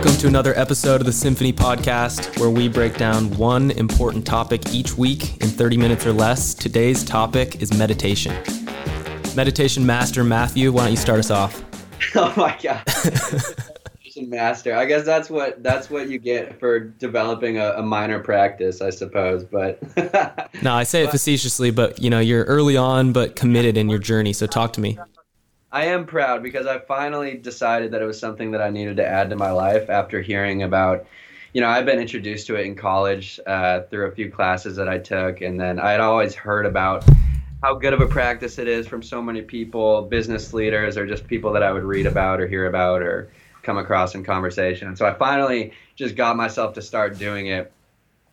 Welcome to another episode of the Symphony Podcast, where we break down one important topic each week in 30 minutes or less. Today's topic is meditation. Meditation master Matthew, why don't you start us off? Oh my god. Meditation master. I guess that's what that's what you get for developing a, a minor practice, I suppose. But no, I say it facetiously, but you know, you're early on but committed in your journey. So talk to me. I am proud because I finally decided that it was something that I needed to add to my life after hearing about, you know, I've been introduced to it in college uh, through a few classes that I took, and then I had always heard about how good of a practice it is from so many people, business leaders, or just people that I would read about or hear about or come across in conversation. And so I finally just got myself to start doing it.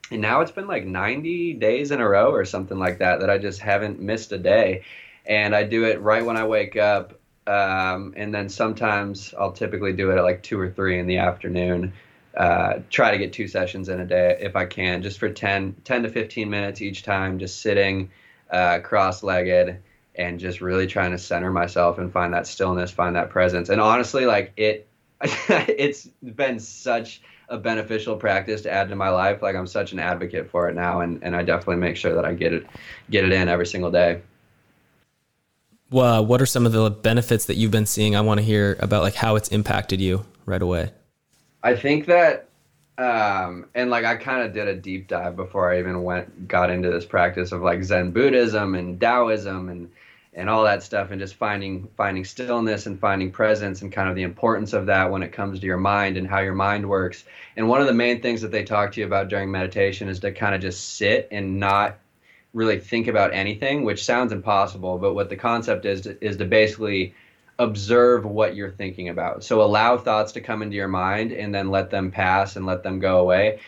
And now it's been like 90 days in a row or something like that that I just haven't missed a day. And I do it right when I wake up um, and then sometimes I'll typically do it at like two or three in the afternoon. Uh, try to get two sessions in a day if I can, just for 10, 10 to 15 minutes each time, just sitting uh, cross legged and just really trying to center myself and find that stillness, find that presence. And honestly, like it, it's been such a beneficial practice to add to my life. Like I'm such an advocate for it now, and, and I definitely make sure that I get it, get it in every single day well, what are some of the benefits that you've been seeing? I want to hear about like how it's impacted you right away. I think that, um, and like I kind of did a deep dive before I even went got into this practice of like Zen Buddhism and Taoism and and all that stuff, and just finding finding stillness and finding presence and kind of the importance of that when it comes to your mind and how your mind works. And one of the main things that they talk to you about during meditation is to kind of just sit and not really think about anything, which sounds impossible. But what the concept is is to basically observe what you're thinking about. So allow thoughts to come into your mind and then let them pass and let them go away,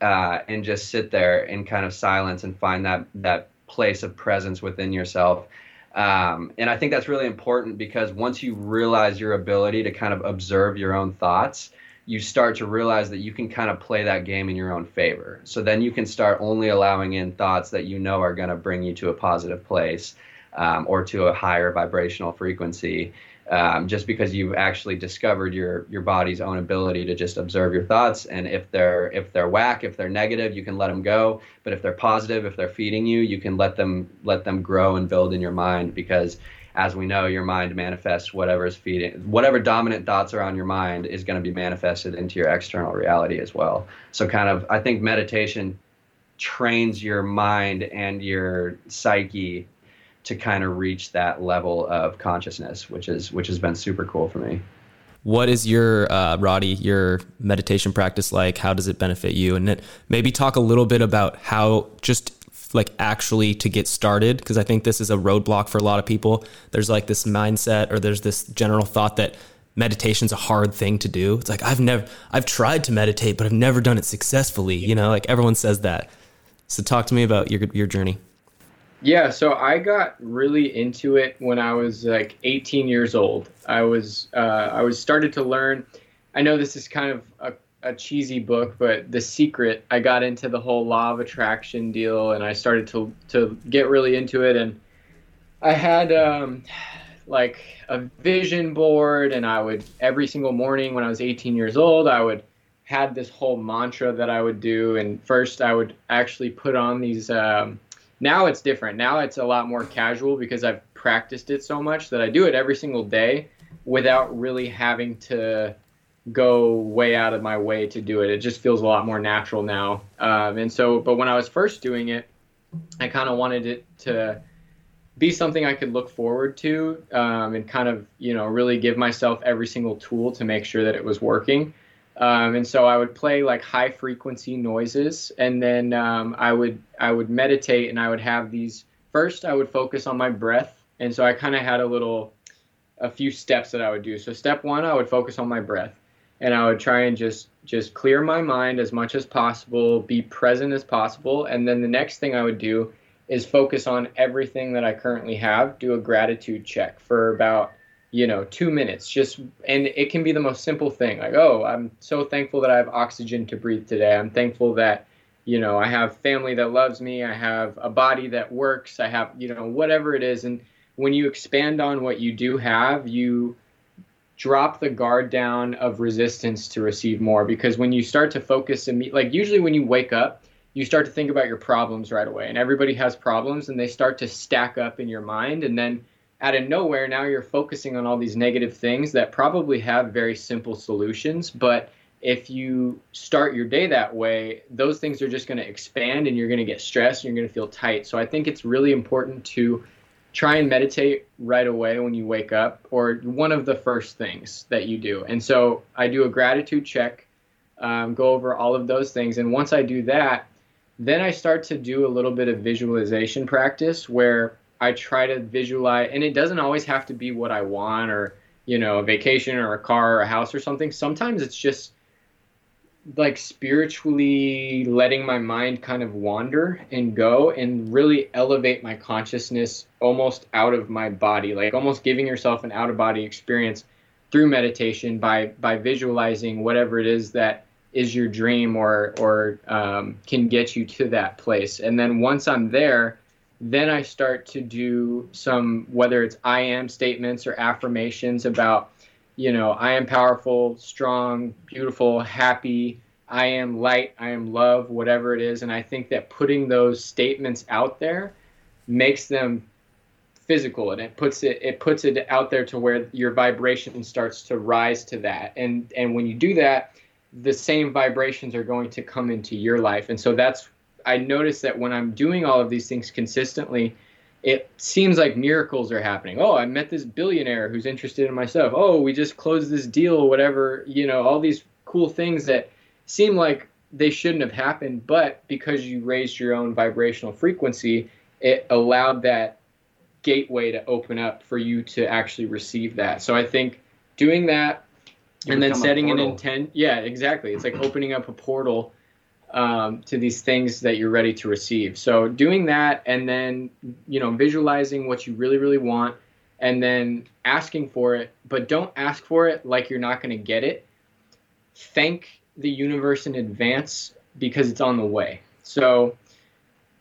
uh, and just sit there in kind of silence and find that that place of presence within yourself. Um, and I think that's really important because once you realize your ability to kind of observe your own thoughts, you start to realize that you can kind of play that game in your own favor. So then you can start only allowing in thoughts that you know are going to bring you to a positive place um, or to a higher vibrational frequency. Um, just because you've actually discovered your your body's own ability to just observe your thoughts, and if they're if they're whack, if they're negative, you can let them go. But if they're positive, if they're feeding you, you can let them let them grow and build in your mind because as we know, your mind manifests whatever is feeding, whatever dominant thoughts are on your mind is going to be manifested into your external reality as well. So, kind of, I think meditation trains your mind and your psyche to kind of reach that level of consciousness, which is which has been super cool for me. What is your uh, Roddy your meditation practice like? How does it benefit you? And maybe talk a little bit about how just like actually to get started because I think this is a roadblock for a lot of people. There's like this mindset or there's this general thought that meditation's a hard thing to do. It's like I've never I've tried to meditate but I've never done it successfully, you know, like everyone says that. So talk to me about your your journey. Yeah, so I got really into it when I was like 18 years old. I was uh, I was started to learn. I know this is kind of a a cheesy book, but The Secret, I got into the whole law of attraction deal and I started to to get really into it and I had um, like a vision board and I would every single morning when I was 18 years old, I would had this whole mantra that I would do and first I would actually put on these um, now it's different. Now it's a lot more casual because I've practiced it so much that I do it every single day without really having to go way out of my way to do it. It just feels a lot more natural now. Um, and so, but when I was first doing it, I kind of wanted it to be something I could look forward to um, and kind of, you know, really give myself every single tool to make sure that it was working. Um, and so I would play like high frequency noises, and then um, I would I would meditate, and I would have these. First, I would focus on my breath, and so I kind of had a little, a few steps that I would do. So step one, I would focus on my breath and I would try and just just clear my mind as much as possible, be present as possible, and then the next thing I would do is focus on everything that I currently have, do a gratitude check for about you know 2 minutes. Just and it can be the most simple thing like oh I'm so thankful that I have oxygen to breathe today. I'm thankful that you know I have family that loves me, I have a body that works, I have you know whatever it is. And when you expand on what you do have, you drop the guard down of resistance to receive more because when you start to focus and like usually when you wake up you start to think about your problems right away and everybody has problems and they start to stack up in your mind and then out of nowhere now you're focusing on all these negative things that probably have very simple solutions but if you start your day that way those things are just going to expand and you're going to get stressed and you're going to feel tight. So i think it's really important to try and meditate right away when you wake up or one of the first things that you do. And so i do a gratitude check um, go over all of those things. And once i do that then i start to do a little bit of visualization practice where i try to visualize and it doesn't always have to be what i want or you know a vacation or a car or a house or something. Sometimes it's just like spiritually letting my mind kind of wander and go and really elevate my consciousness almost out of my body like almost giving yourself an out of body experience through meditation by by visualizing whatever it is that is your dream or or um, can get you to that place. And then once i'm there then i start to do some whether it's i am statements or affirmations about you know, I am powerful, strong, beautiful, happy, I am light, I am love, whatever it is. And I think that putting those statements out there makes them physical and it puts it it puts it out there to where your vibration starts to rise to that. And and when you do that, the same vibrations are going to come into your life. And so that's I notice that when I'm doing all of these things consistently, it seems like miracles are happening. Oh, I met this billionaire who's interested in my stuff. Oh, we just closed this deal, whatever, you know, all these cool things that seem like they shouldn't have happened, but because you raised your own vibrational frequency, it allowed that gateway to open up for you to actually receive that. So I think doing that you and then setting an intent, yeah, exactly. It's like opening up a portal um, to these things that you're ready to receive. So doing that and then, you know, visualizing what you really, really want and then asking for it, but don't ask for it like you're not going to get it. Thank the universe in advance because it's on the way. So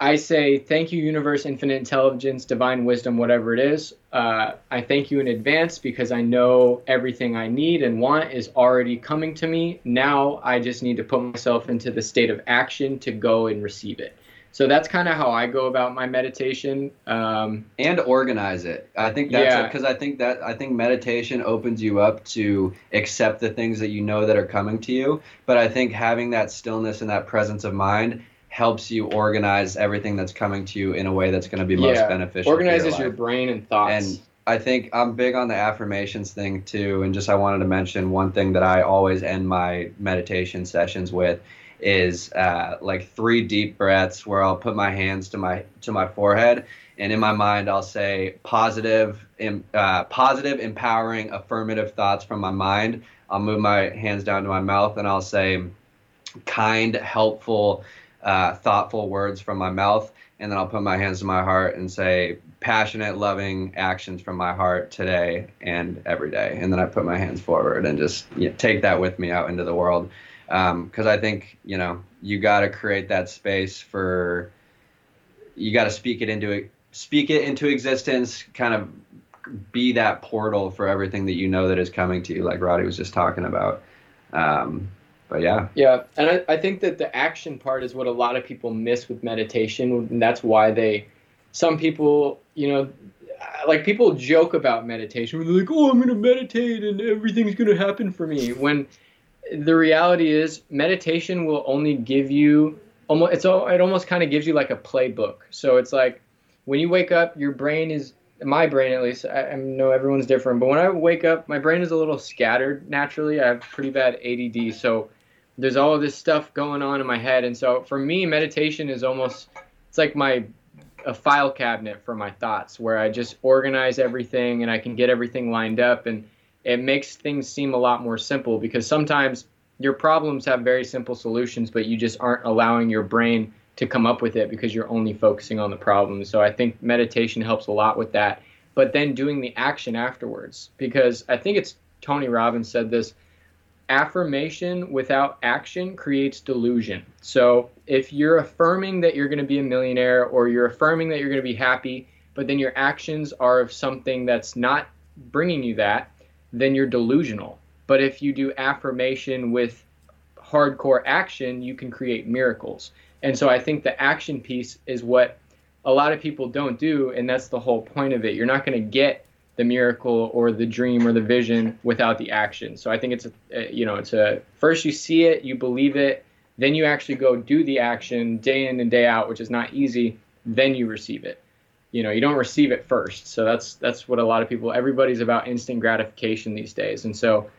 I say, thank you, universe, infinite intelligence, divine wisdom, whatever it is. Uh, I thank you in advance because I know everything I need and want is already coming to me. Now I just need to put myself into the state of action to go and receive it. So that's kind of how I go about my meditation. Um, and organize it. I think that's because yeah. I think that I think meditation opens you up to accept the things that you know that are coming to you. But I think having that stillness and that presence of mind helps you organize everything that's coming to you in a way that's going to be most yeah, beneficial. Organizes your, your, brain and thoughts. And I think I'm big on the affirmations thing too. And just I wanted to mention one thing that I always end my meditation sessions with is uh, like three deep breaths where I'll put my hands to my to my forehead and in my mind I'll say positive, uh, positive, empowering, affirmative thoughts from my mind. I'll move my hands down to my mouth and I'll say kind, helpful, uh, thoughtful words from my mouth, and then I'll put my hands to my heart and say passionate, loving actions from my heart today and every day. And then I put my hands forward and just you know, take that with me out into the world. Because um, I think you know you got to create that space for you got to speak it into it, speak it into existence, kind of be that portal for everything that you know that is coming to you, like Roddy was just talking about. Um, but yeah. Yeah, and I, I think that the action part is what a lot of people miss with meditation, and that's why they, some people, you know, like people joke about meditation. They're like, "Oh, I'm gonna meditate and everything's gonna happen for me." When the reality is, meditation will only give you almost. It's all. It almost kind of gives you like a playbook. So it's like when you wake up, your brain is my brain at least. I, I know everyone's different, but when I wake up, my brain is a little scattered naturally. I have pretty bad ADD, so there's all this stuff going on in my head. And so for me meditation is almost it's like my a file cabinet for my thoughts where i just organize everything and i can get everything lined up. And it makes things seem a lot more simple because sometimes your problems have very simple solutions but you just aren't allowing your brain to come up with it because you're only focusing on the problem. So i think meditation helps a lot with that. But then doing the action afterwards because i think it's tony robbins said this affirmation without action creates delusion. So if you're affirming that you're going to be a millionaire or you're affirming that you're going to be happy, but then your actions are of something that's not bringing you that, then you're delusional. But if you do affirmation with hardcore action, you can create miracles. And so I think the action piece is what a lot of people don't do, and that's the whole point of it. You're not going to get the miracle or the dream or the vision without the action. So I think it's a, you know it's a first you see it, you believe it, then you actually go do the action day in and day out, which is not easy. Then you receive it. You know, you don't receive it first. So that's that's what a lot of people. Everybody's about instant gratification these days, and so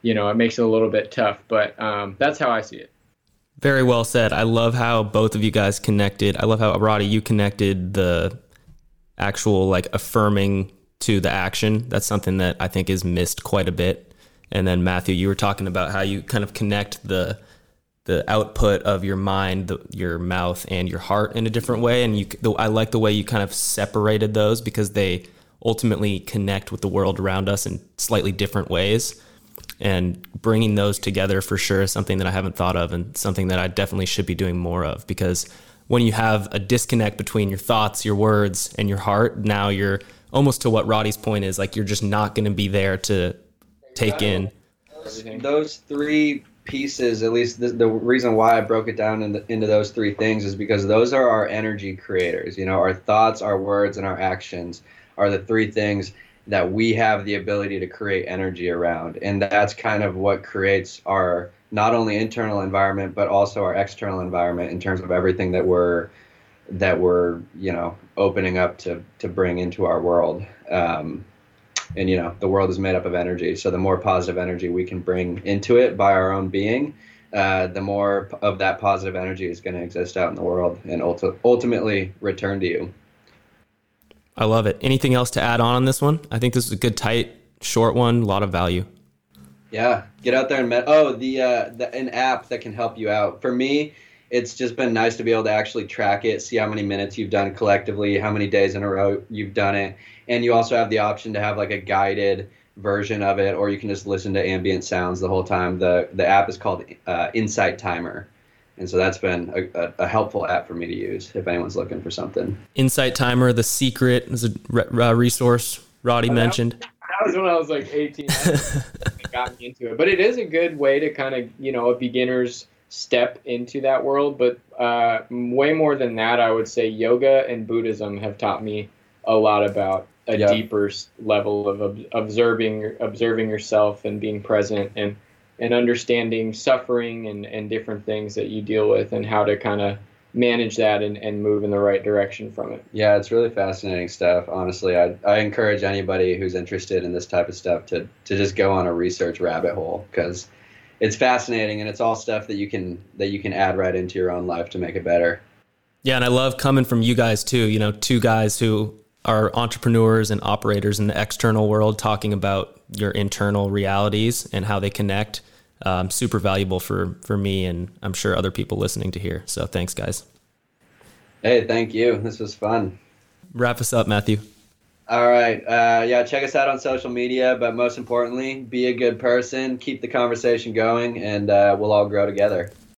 you know it makes it a little bit tough. But um, that's how I see it. Very well said. I love how both of you guys connected. I love how Roddy you connected the actual like affirming to the action. That's something that I think is missed quite a bit. And then Matthew, you were talking about how you kind of connect the the output of your mind, the, your mouth, and your heart in a different way. And you, the, I like the way you kind of separated those because they ultimately connect with the world around us in slightly different ways. And bringing those together for sure is something that I haven't thought of, and something that I definitely should be doing more of because when you have a disconnect between your thoughts, your words, and your heart, now you're almost to what Roddy's point is like you're just not going to be there to take in. Those three pieces, at least the, the reason why I broke it down into, into those three things is because those are our energy creators. You know, our thoughts, our words, and our actions are the three things that we have the ability to create energy around. And that's kind of what creates our not only internal environment, but also our external environment in terms of everything that we're that we're you know opening up to to bring into our world. Um, and you know the world is made up of energy, so the more positive energy we can bring into it by our own being, uh, the more of that positive energy is going to exist out in the world and ulti- ultimately return to you. I love it. Anything else to add on on this one? I think this is a good, tight, short one. A lot of value. Yeah, get out there and met. Oh, the uh, the an app that can help you out. For me, it's just been nice to be able to actually track it, see how many minutes you've done collectively, how many days in a row you've done it, and you also have the option to have like a guided version of it, or you can just listen to ambient sounds the whole time. the The app is called uh, Insight Timer, and so that's been a, a, a, helpful app for me to use if anyone's looking for something. Insight Timer, the secret is a re- uh, resource Roddy oh, mentioned. That, that was when I was like 18. That got me into it, but it is a good way to kind of you know a beginner's step into that world. But uh, way more than that, I would say yoga and Buddhism have taught me a lot about a yeah. deeper level of observing observing yourself and being present and and understanding suffering and, and different things that you deal with and how to kind of manage that and, and move in the right direction from it. Yeah, it's really fascinating stuff. Honestly, I, I encourage anybody who's interested in this type of stuff to, to just go on a research rabbit hole because – it's fascinating and it's all stuff that you can that you can add right into your own life to make it better. Yeah, and I love coming from you guys too. You know, two guys who are entrepreneurs and operators in the external world talking about your internal realities and how they connect. Um, super valuable for for me and I'm sure other people listening to hear. So thanks, guys. Hey, thank you. This was fun. Wrap us up, Matthew. All right. Uh, yeah, check us out on social media, but most importantly, be a good person, keep the conversation going, and uh, we'll all grow together.